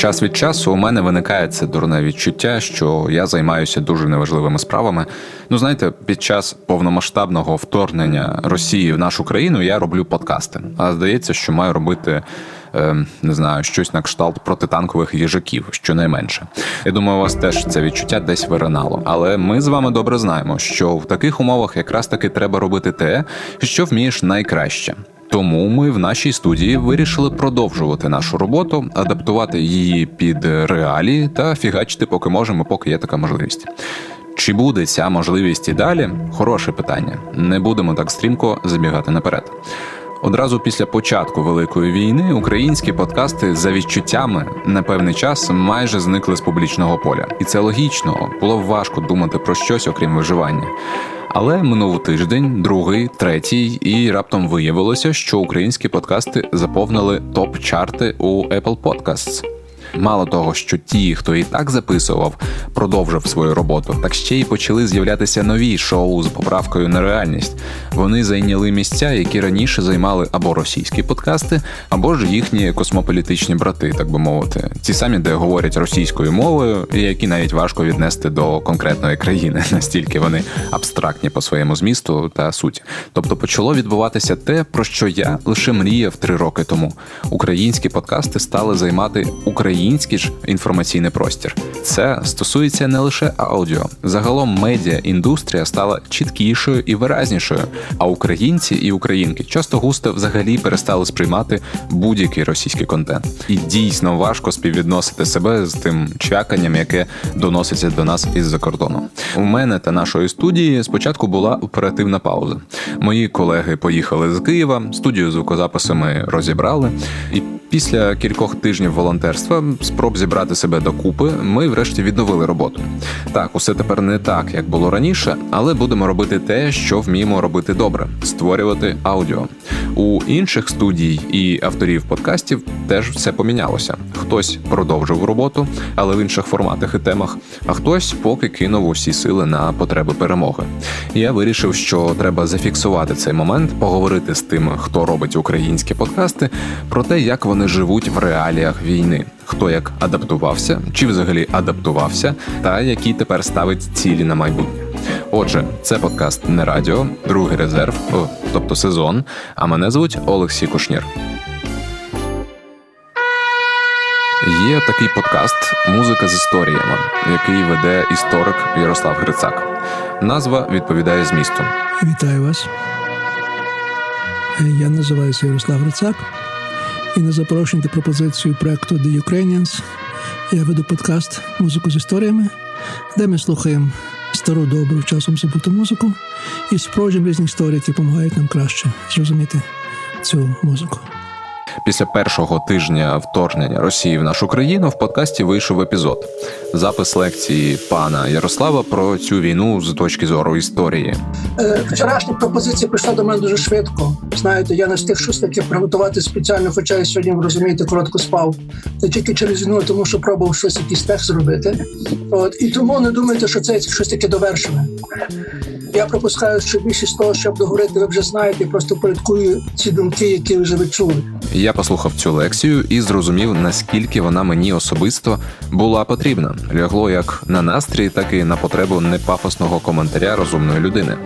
Час від часу у мене виникає це дурне відчуття, що я займаюся дуже неважливими справами. Ну, знаєте, під час повномасштабного вторгнення Росії в нашу країну я роблю подкасти. А здається, що маю робити. Ем, не знаю, щось на кшталт протитанкових їжаків, щонайменше. Я думаю, у вас теж це відчуття десь виринало. Але ми з вами добре знаємо, що в таких умовах якраз таки треба робити те, що вмієш найкраще. Тому ми в нашій студії вирішили продовжувати нашу роботу, адаптувати її під реалії та фігачити, поки можемо, поки є така можливість. Чи буде ця можливість і далі? Хороше питання. Не будемо так стрімко забігати наперед. Одразу після початку великої війни українські подкасти за відчуттями на певний час майже зникли з публічного поля, і це логічно було важко думати про щось окрім виживання. Але минув тиждень, другий, третій, і раптом виявилося, що українські подкасти заповнили топ-чарти у Apple Podcasts. Мало того, що ті, хто і так записував, продовжив свою роботу, так ще й почали з'являтися нові шоу з поправкою на реальність. Вони зайняли місця, які раніше займали або російські подкасти, або ж їхні космополітичні брати, так би мовити, ті самі, де говорять російською мовою, і які навіть важко віднести до конкретної країни, настільки вони абстрактні по своєму змісту та суті. Тобто почало відбуватися те, про що я лише мріяв три роки тому. Українські подкасти стали займати Україну український ж інформаційний простір. Це стосується не лише аудіо. Загалом медіа індустрія стала чіткішою і виразнішою. А українці і українки часто густо взагалі перестали сприймати будь-який російський контент. І дійсно важко співвідносити себе з тим чвяканням, яке доноситься до нас із-за кордону. У мене та нашої студії спочатку була оперативна пауза. Мої колеги поїхали з Києва, студію звукозапису ми розібрали і. Після кількох тижнів волонтерства, спроб зібрати себе докупи, ми врешті відновили роботу. Так, усе тепер не так, як було раніше, але будемо робити те, що вміємо робити добре створювати аудіо. У інших студій і авторів подкастів теж все помінялося. Хтось продовжив роботу, але в інших форматах і темах, а хтось поки кинув усі сили на потреби перемоги. Я вирішив, що треба зафіксувати цей момент, поговорити з тим, хто робить українські подкасти, про те, як вони живуть в реаліях війни. Хто як адаптувався, чи взагалі адаптувався, та які тепер ставить цілі на майбутнє. Отже, це подкаст не радіо, другий резерв, о, тобто сезон. А мене звуть Олексій Кушнір. Є такий подкаст Музика з історіями, який веде історик Ярослав Грицак. Назва відповідає змісту. Вітаю вас. Я називаюся Ярослав Грицак. І на запрошення та пропозицію проекту The Ukrainians я веду подкаст Музику з історіями, де ми слухаємо стару добру часом забуту музику і спроджуємо різні історії, які допомагають нам краще зрозуміти цю музику. Після першого тижня вторгнення Росії в нашу країну в подкасті вийшов епізод. Запис лекції пана Ярослава про цю війну з точки зору історії. Е, вчорашня пропозиція прийшла до мене дуже швидко. Знаєте, я не встиг щось таке приготувати спеціально, хоча я сьогодні розумієте, коротко спав. Не тільки через війну, тому що пробував щось якийсь тех зробити. От і тому не думайте, що це щось таке довершене. Я пропускаю, що більшість того, щоб договорити, ви вже знаєте, просто порядкую ці думки, які ви вже відчули. Я послухав цю лекцію і зрозумів, наскільки вона мені особисто була потрібна. Лягло як на настрій, так і на потребу непафосного коментаря розумної людини.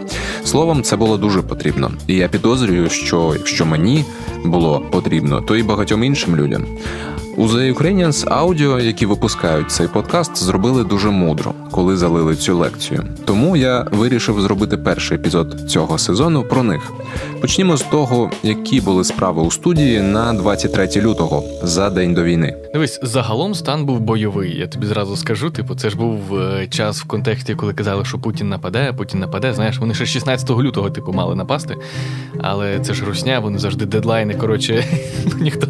Словом, це було дуже потрібно, і я підозрюю, що якщо мені було потрібно, то і багатьом іншим людям. У The Ukrainians Audio, які випускають цей подкаст, зробили дуже мудро, коли залили цю лекцію. Тому я вирішив зробити перший епізод цього сезону про них. Почнімо з того, які були справи у студії на 23 лютого за день до війни. Дивись, загалом стан був бойовий. Я тобі зразу скажу. Типу, це ж був е, час в контексті, коли казали, що Путін нападе, Путін нападе. Знаєш, вони ще 16 лютого, типу, мали напасти. Але це ж русня, вони завжди дедлайни. Коротше, ніхто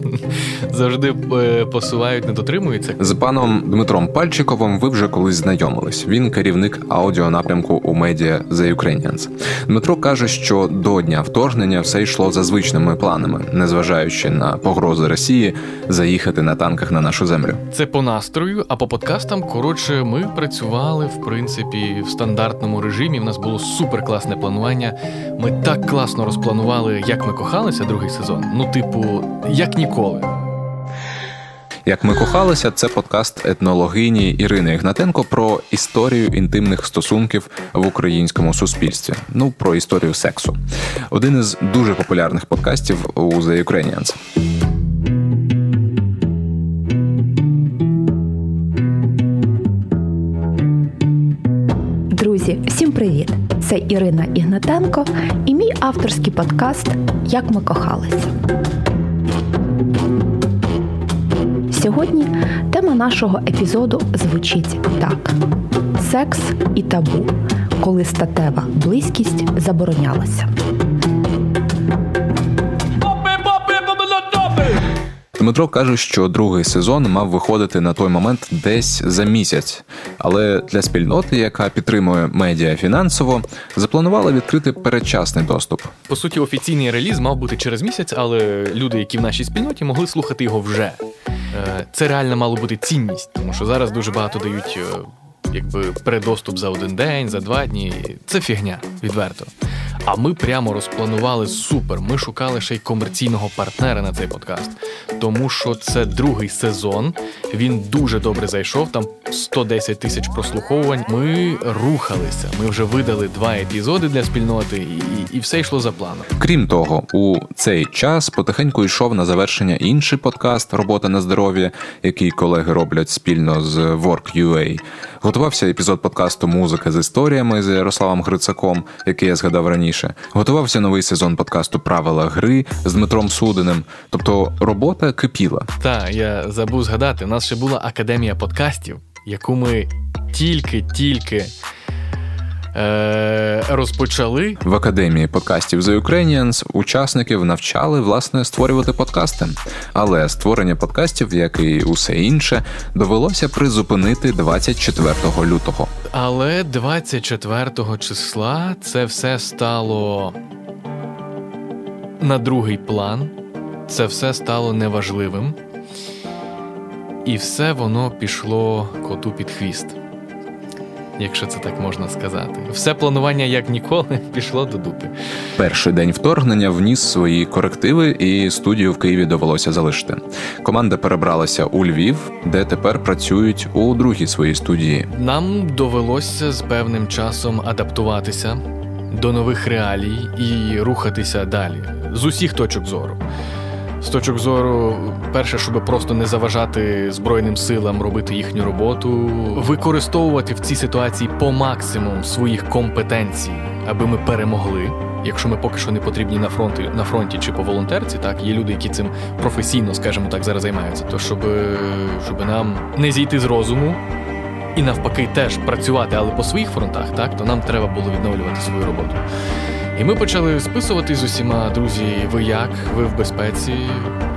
завжди е, посувають, не дотримується. З паном Дмитром Пальчиковим ви вже колись знайомились. Він керівник аудіонапрямку у медіа The Ukrainians. Дмитро каже, що до дня вторгнення все йшло за звичними планами, незважаючи на погрози Росії заїхати на танках на нашу землю. Це по настрою, а по подкастам коротше, ми працювали в принципі в стандартному режимі. В нас було супер класне планування. Ми так класно розпланували, як ми кохалися другий сезон. Ну, типу, як ніколи. Як ми кохалися, це подкаст етнологині Ірини Ігнатенко про історію інтимних стосунків в українському суспільстві. Ну про історію сексу. Один із дуже популярних подкастів у The Ukrainians. Друзі, всім привіт! Це Ірина Ігнатенко і мій авторський подкаст Як ми кохалися. Сьогодні тема нашого епізоду звучить так: секс і табу, коли статева близькість заборонялася. Дмитро каже, що другий сезон мав виходити на той момент десь за місяць, але для спільноти, яка підтримує медіа фінансово, запланувала відкрити передчасний доступ. По суті, офіційний реліз мав бути через місяць, але люди, які в нашій спільноті, могли слухати його вже. Це реально мало бути цінність, тому що зараз дуже багато дають е, якби передоступ за один день, за два дні. Це фігня, відверто. А ми прямо розпланували супер. Ми шукали ще й комерційного партнера на цей подкаст, тому що це другий сезон. Він дуже добре зайшов. Там 110 тисяч прослуховувань. Ми рухалися. Ми вже видали два епізоди для спільноти, і, і все йшло за планом. Крім того, у цей час потихеньку йшов на завершення інший подкаст Робота на здоров'я, який колеги роблять спільно з Work.ua. Готувався епізод подкасту Музика з історіями з Ярославом Грицаком, який я згадав раніше. Готувався новий сезон подкасту Правила гри з Дмитром Судиним. Тобто робота кипіла. Та я забув згадати. У нас ще була академія подкастів, яку ми тільки-тільки е, розпочали. В академії подкастів The Ukrainians учасників навчали власне створювати подкасти. Але створення подкастів, як і усе інше, довелося призупинити 24 лютого. Але 24 числа це все стало на другий план. Це все стало неважливим. І все воно пішло коту під хвіст якщо це так можна сказати. Все планування як ніколи пішло до дупи. Перший день вторгнення вніс свої корективи, і студію в Києві довелося залишити. Команда перебралася у Львів, де тепер працюють у другій своїй студії. Нам довелося з певним часом адаптуватися до нових реалій і рухатися далі з усіх точок зору з точок зору, перше, щоб просто не заважати Збройним силам робити їхню роботу, використовувати в цій ситуації по максимуму своїх компетенцій, аби ми перемогли. Якщо ми поки що не потрібні на фронті на фронті чи по волонтерці, так є люди, які цим професійно, скажімо так, зараз займаються. То щоб, щоб нам не зійти з розуму і навпаки теж працювати, але по своїх фронтах, так то нам треба було відновлювати свою роботу. І ми почали списувати з усіма, друзі, ви як, ви в безпеці,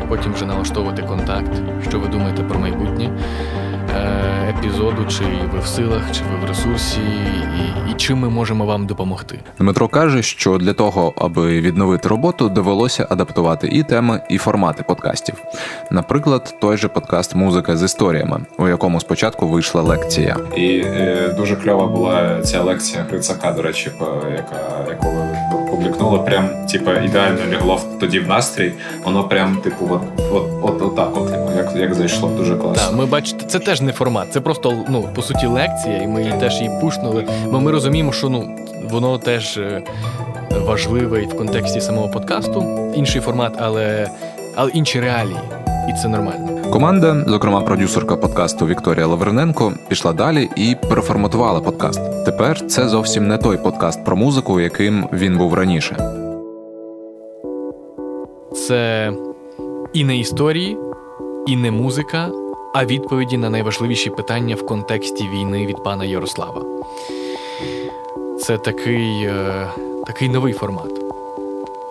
потім вже налаштовувати контакт, що ви думаєте про майбутнє. Епізоду, чи ви в силах, чи ви в ресурсі, і, і чим ми можемо вам допомогти. Дмитро каже, що для того, аби відновити роботу, довелося адаптувати і теми, і формати подкастів. Наприклад, той же подкаст Музика з історіями, у якому спочатку вийшла лекція. І е, дуже кльова була ця лекція Грицака, до речі, яка яку ви публікнули, прям типу, ідеально лягло тоді в настрій. Воно прям, типу, от от, от, от так, от, як як зайшло, дуже класно. Так, Ми бачите, це теж не формат, це просто ну по суті лекція, і ми її теж її пушнули. Бо ми розуміємо, що ну воно теж е, важливе в контексті самого подкасту, інший формат, але, але інші реалії. І це нормально. Команда, зокрема продюсерка подкасту Вікторія Лавриненко, пішла далі і переформатувала подкаст. Тепер це зовсім не той подкаст про музику, яким він був раніше. Це і не історії, і не музика, а відповіді на найважливіші питання в контексті війни від пана Ярослава. Це такий, е, такий новий формат.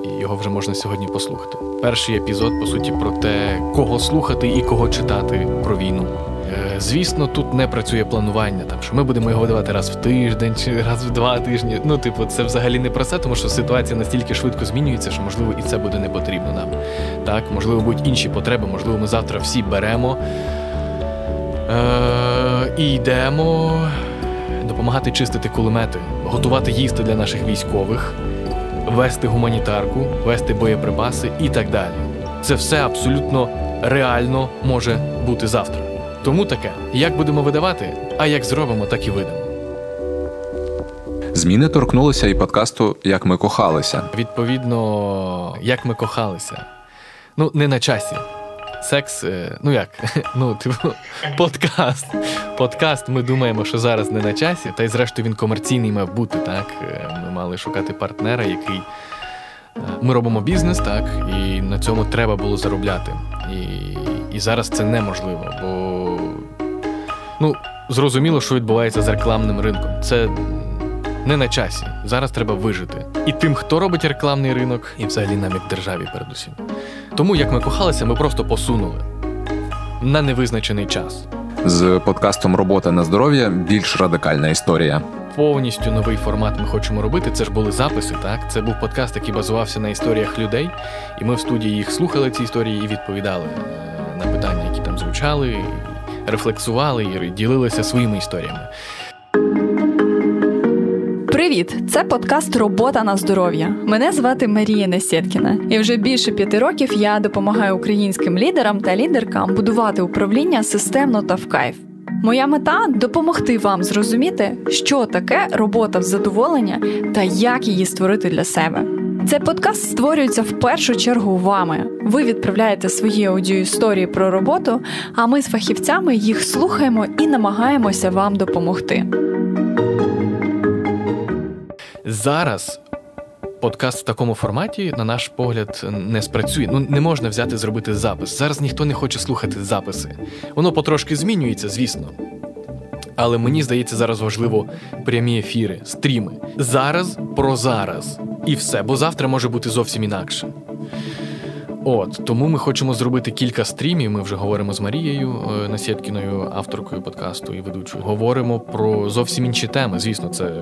І його вже можна сьогодні послухати. Перший епізод, по суті, про те, кого слухати і кого читати про війну. Е, звісно, тут не працює планування, там що ми будемо його видавати раз в тиждень чи раз в два тижні. Ну, типу, це взагалі не про це, тому що ситуація настільки швидко змінюється, що можливо і це буде не потрібно нам. Так, можливо, будуть інші потреби, можливо, ми завтра всі беремо е- і йдемо допомагати чистити кулемети, готувати їсти для наших військових, вести гуманітарку, вести боєприпаси і так далі. Це все абсолютно реально може бути завтра. Тому таке, як будемо видавати, а як зробимо, так і видамо. Зміни торкнулися і подкасту Як ми кохалися. Відповідно, як ми кохалися. Ну, не на часі. Секс, е, ну як? Ну, типу, подкаст. Подкаст, ми думаємо, що зараз не на часі, та й зрештою він комерційний мав бути, так? Е, ми мали шукати партнера, який. Е, ми робимо бізнес, так, і на цьому треба було заробляти. І і зараз це неможливо, бо ну, зрозуміло, що відбувається з рекламним ринком. Це не на часі. Зараз треба вижити. І тим, хто робить рекламний ринок, і взагалі як державі, передусім. Тому як ми кохалися, ми просто посунули на невизначений час. З подкастом Робота на здоров'я більш радикальна історія. Повністю новий формат ми хочемо робити. Це ж були записи. Так, це був подкаст, який базувався на історіях людей, і ми в студії їх слухали ці історії і відповідали е, на питання, які там звучали, рефлексували і ділилися своїми історіями. Привіт! Це подкаст Робота на здоров'я. Мене звати Марія Несєткіна, і вже більше п'яти років я допомагаю українським лідерам та лідеркам будувати управління системно та в кайф. Моя мета допомогти вам зрозуміти, що таке робота в задоволення та як її створити для себе. Цей подкаст створюється в першу чергу вами. Ви відправляєте свої аудіоісторії про роботу, а ми з фахівцями їх слухаємо і намагаємося вам допомогти. Зараз подкаст в такому форматі, на наш погляд, не спрацює. Ну не можна взяти зробити запис. Зараз ніхто не хоче слухати записи. Воно потрошки змінюється, звісно. Але мені здається, зараз важливо прямі ефіри, стріми. Зараз про зараз. І все, бо завтра може бути зовсім інакше. От тому ми хочемо зробити кілька стрімів. Ми вже говоримо з Марією е, Насєткіною, авторкою подкасту і ведучою. Говоримо про зовсім інші теми. Звісно, це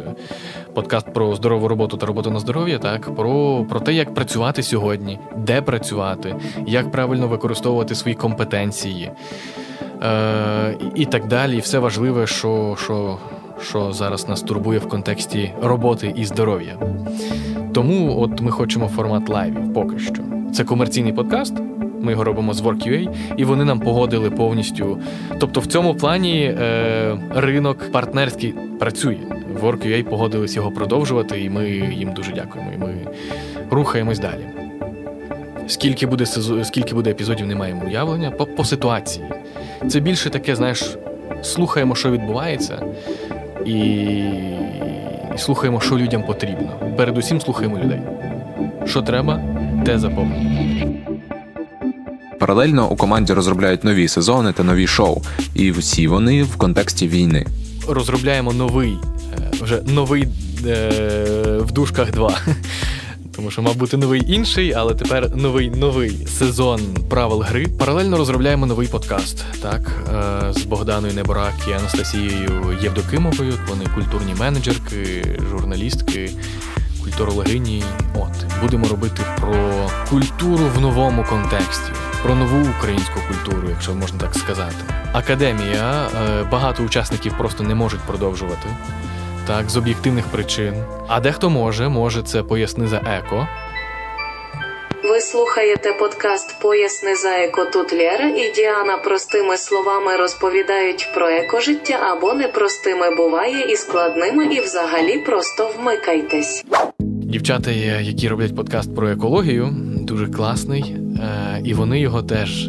подкаст про здорову роботу та роботу на здоров'я. Так про, про те, як працювати сьогодні, де працювати, як правильно використовувати свої компетенції е, і так далі. І все важливе, що, що, що зараз нас турбує в контексті роботи і здоров'я. Тому от ми хочемо формат лайвів поки що. Це комерційний подкаст. Ми його робимо з Work.ua, і вони нам погодили повністю. Тобто, в цьому плані е, ринок партнерський працює. Work.ua погодились його продовжувати, і ми їм дуже дякуємо. І ми рухаємось далі. Скільки буде скільки буде епізодів, не маємо уявлення по, по ситуації. Це більше таке, знаєш, слухаємо, що відбувається, і, і слухаємо, що людям потрібно. Передусім слухаємо людей. Що треба, те заповнено. Паралельно у команді розробляють нові сезони та нові шоу, і всі вони в контексті війни. Розробляємо новий, е, вже новий е, в дужках 2. Тому що мав бути новий інший, але тепер новий новий сезон правил гри. Паралельно розробляємо новий подкаст, так е, з Богданою Неборак і Анастасією Євдокимовою. Вони культурні менеджерки, журналістки, культурологині. От будемо робити про культуру в новому контексті, про нову українську культуру, якщо можна так сказати. Академія е, багато учасників просто не можуть продовжувати так, з об'єктивних причин. А дехто може, може це поясни за еко. Ви слухаєте подкаст Поясни за еко тут Лєра і Діана простими словами розповідають про екожиття або непростими буває і складними, і взагалі просто вмикайтесь. Дівчата, які роблять подкаст про екологію, дуже класний, е, і вони його теж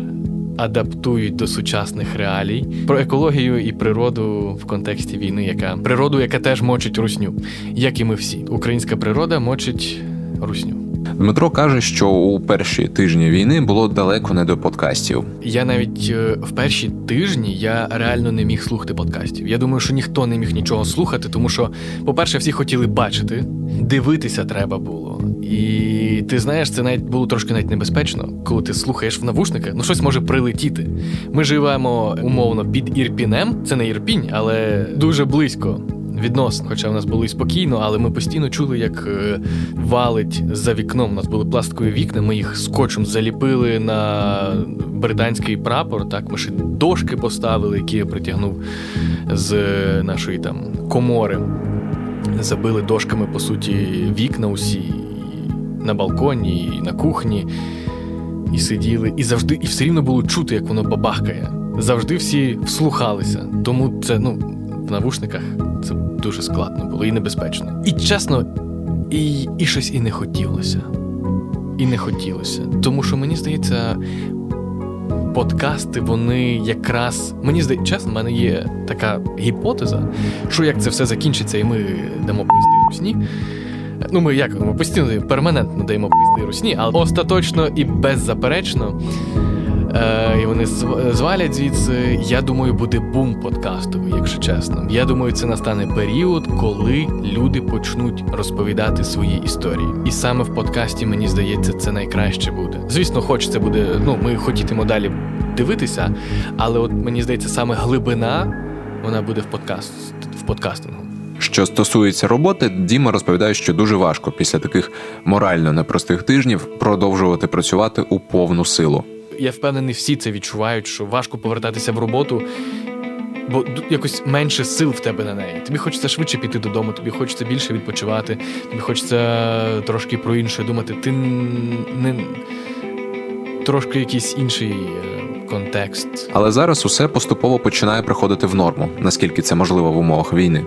адаптують до сучасних реалій про екологію і природу в контексті війни, яка природу, яка теж мочить русню, як і ми всі. Українська природа мочить русню. Дмитро каже, що у перші тижні війни було далеко не до подкастів. Я навіть е, в перші тижні я реально не міг слухати подкастів. Я думаю, що ніхто не міг нічого слухати, тому що, по-перше, всі хотіли бачити, дивитися треба було. І ти знаєш, це навіть було трошки навіть небезпечно, коли ти слухаєш в навушниках, ну щось може прилетіти. Ми живемо умовно під Ірпінем, це не Ірпінь, але дуже близько відносно. Хоча в нас було і спокійно, але ми постійно чули, як е, валить за вікном. У нас були пластикові вікна, ми їх скотчем заліпили на британський прапор. Так, ми ще дошки поставили, які я притягнув з нашої там комори. Забили дошками, по суті, вікна усі на балконі, і на кухні. І сиділи, і завжди, і все рівно було чути, як воно бабахкає. завжди всі вслухалися. Тому це ну в навушниках це дуже складно було і небезпечно. І чесно, і, і щось і не хотілося. І не хотілося. Тому що мені здається, подкасти, вони якраз. Мені здається, чесно, в мене є така гіпотеза, що як це все закінчиться, і ми дамо пизди русні. Ну, ми як ми постійно перманентно даємо пизди русні, але остаточно і беззаперечно Е, вони звалять звідси. Я думаю, буде бум подкастовий, якщо чесно. Я думаю, це настане період, коли люди почнуть розповідати свої історії. І саме в подкасті, мені здається, це найкраще буде. Звісно, хочеться буде. Ну, ми хотітимо далі дивитися, але от мені здається, саме глибина вона буде в подкаст в подкастингу. Що стосується роботи, Діма розповідає, що дуже важко після таких морально непростих тижнів продовжувати працювати у повну силу я впевнений, всі це відчувають, що важко повертатися в роботу, бо якось менше сил в тебе на неї. Тобі хочеться швидше піти додому, тобі хочеться більше відпочивати, тобі хочеться трошки про інше думати. Ти не трошки якийсь інший е, контекст. Але зараз усе поступово починає приходити в норму, наскільки це можливо в умовах війни.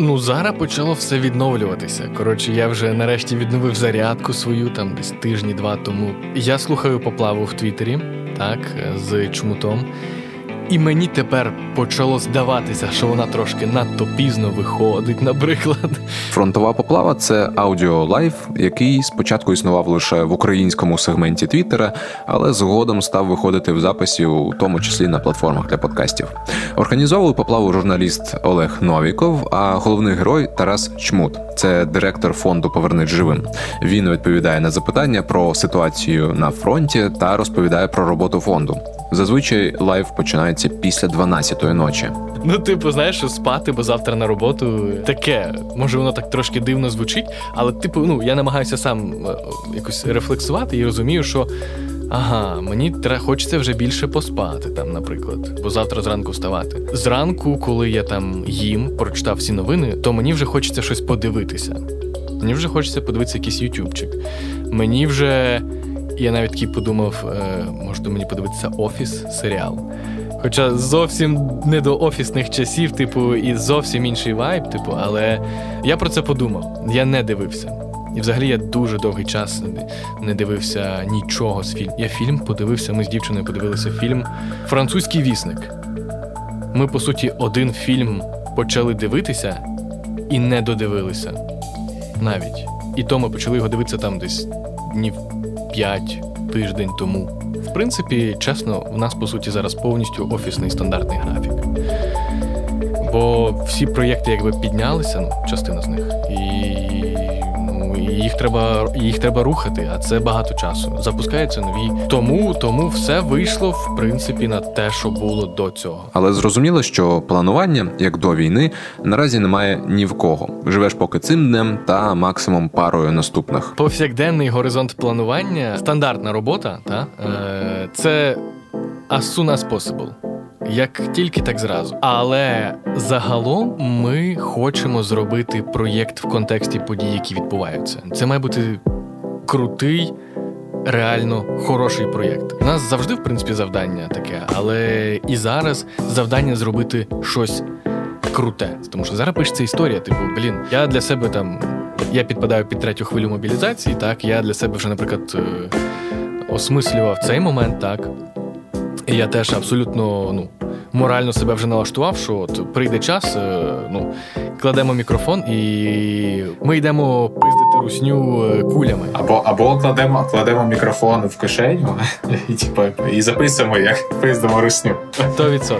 Ну, зараз почало все відновлюватися. Коротше, я вже нарешті відновив зарядку свою там десь тижні-два тому. Я слухаю поплаву в Твіттері, так, з чмутом. І мені тепер почало здаватися, що вона трошки надто пізно виходить, наприклад. Фронтова поплава це аудіо live, який спочатку існував лише в українському сегменті Твіттера, але згодом став виходити в записі, у тому числі на платформах для подкастів. Організовував поплаву журналіст Олег Новіков, а головний герой Тарас Чмут. Це директор фонду Повернись живим. Він відповідає на запитання про ситуацію на фронті та розповідає про роботу фонду. Зазвичай live починається після 12-ї ночі. Ну, типу, знаєш, спати, бо завтра на роботу таке. Може, воно так трошки дивно звучить, але, типу, ну я намагаюся сам е, якось рефлексувати і розумію, що. Ага, мені треба хочеться вже більше поспати, там, наприклад, бо завтра зранку вставати. Зранку, коли я там їм, прочитав всі новини, то мені вже хочеться щось подивитися. Мені вже хочеться подивитися якийсь ютубчик. Мені вже я навіть такий подумав, е, може мені подивитися офіс серіал. Хоча зовсім не до офісних часів, типу, і зовсім інший вайб, типу, але я про це подумав. Я не дивився. І взагалі я дуже довгий час не дивився нічого з фільму. Я фільм подивився, ми з дівчиною подивилися фільм Французький вісник. Ми, по суті, один фільм почали дивитися і не додивилися. Навіть. І то ми почали його дивитися там десь днів 5 тиждень тому. В принципі, чесно, в нас по суті зараз повністю офісний стандартний графік. Бо всі проєкти якби піднялися, ну, частина з них, і їх треба їх треба рухати, а це багато часу. Запускаються нові. Тому тому все вийшло в принципі на те, що було до цього. Але зрозуміло, що планування, як до війни, наразі немає ні в кого. Живеш поки цим днем та максимум парою наступних. Повсякденний горизонт планування, стандартна робота, та е, це as soon as possible як тільки так зразу. Але загалом ми хочемо зробити проєкт в контексті подій, які відбуваються. Це має бути крутий. Реально хороший проєкт. У нас завжди, в принципі, завдання таке, але і зараз завдання зробити щось круте. Тому що зараз пишеться історія. Типу, блін, я для себе там я підпадаю під третю хвилю мобілізації. Так, я для себе вже, наприклад, е, осмислював цей момент, так. І я теж абсолютно ну, морально себе вже налаштував, що от прийде час, е, ну, кладемо мікрофон і ми йдемо пиздити русню е, кулями. Або або кладемо кладемо мікрофон в кишеню і типу, і записуємо, як пиздимо русню. 100%.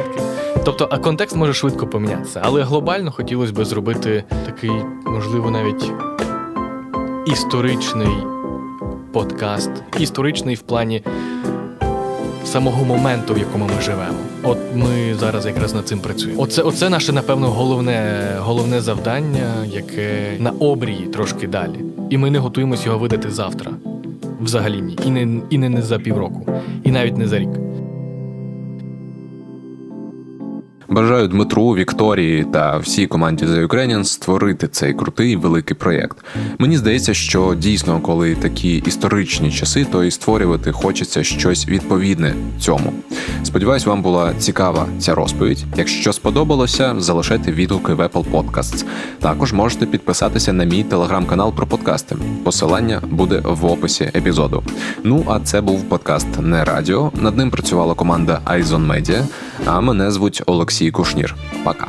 Тобто, а контекст може швидко помінятися, але глобально хотілося б зробити такий, можливо, навіть історичний подкаст, історичний в плані самого моменту, в якому ми живемо. От ми зараз якраз над цим працюємо. Оце, оце наше, напевно, головне головне завдання, яке на обрії трошки далі. І ми не готуємося його видати завтра. Взагалі ні. І не, і не, не за півроку, і навіть не за рік. Бажаю Дмитру, Вікторії та всій команді The Ukrainians створити цей крутий великий проєкт. Мені здається, що дійсно, коли такі історичні часи, то і створювати хочеться щось відповідне цьому. Сподіваюсь, вам була цікава ця розповідь. Якщо сподобалося, залишайте відгуки в Apple Podcasts. Також можете підписатися на мій телеграм-канал про подкасти. Посилання буде в описі епізоду. Ну а це був подкаст не радіо. Над ним працювала команда Айзон Media, А мене звуть Олексій Кушнір. Пока.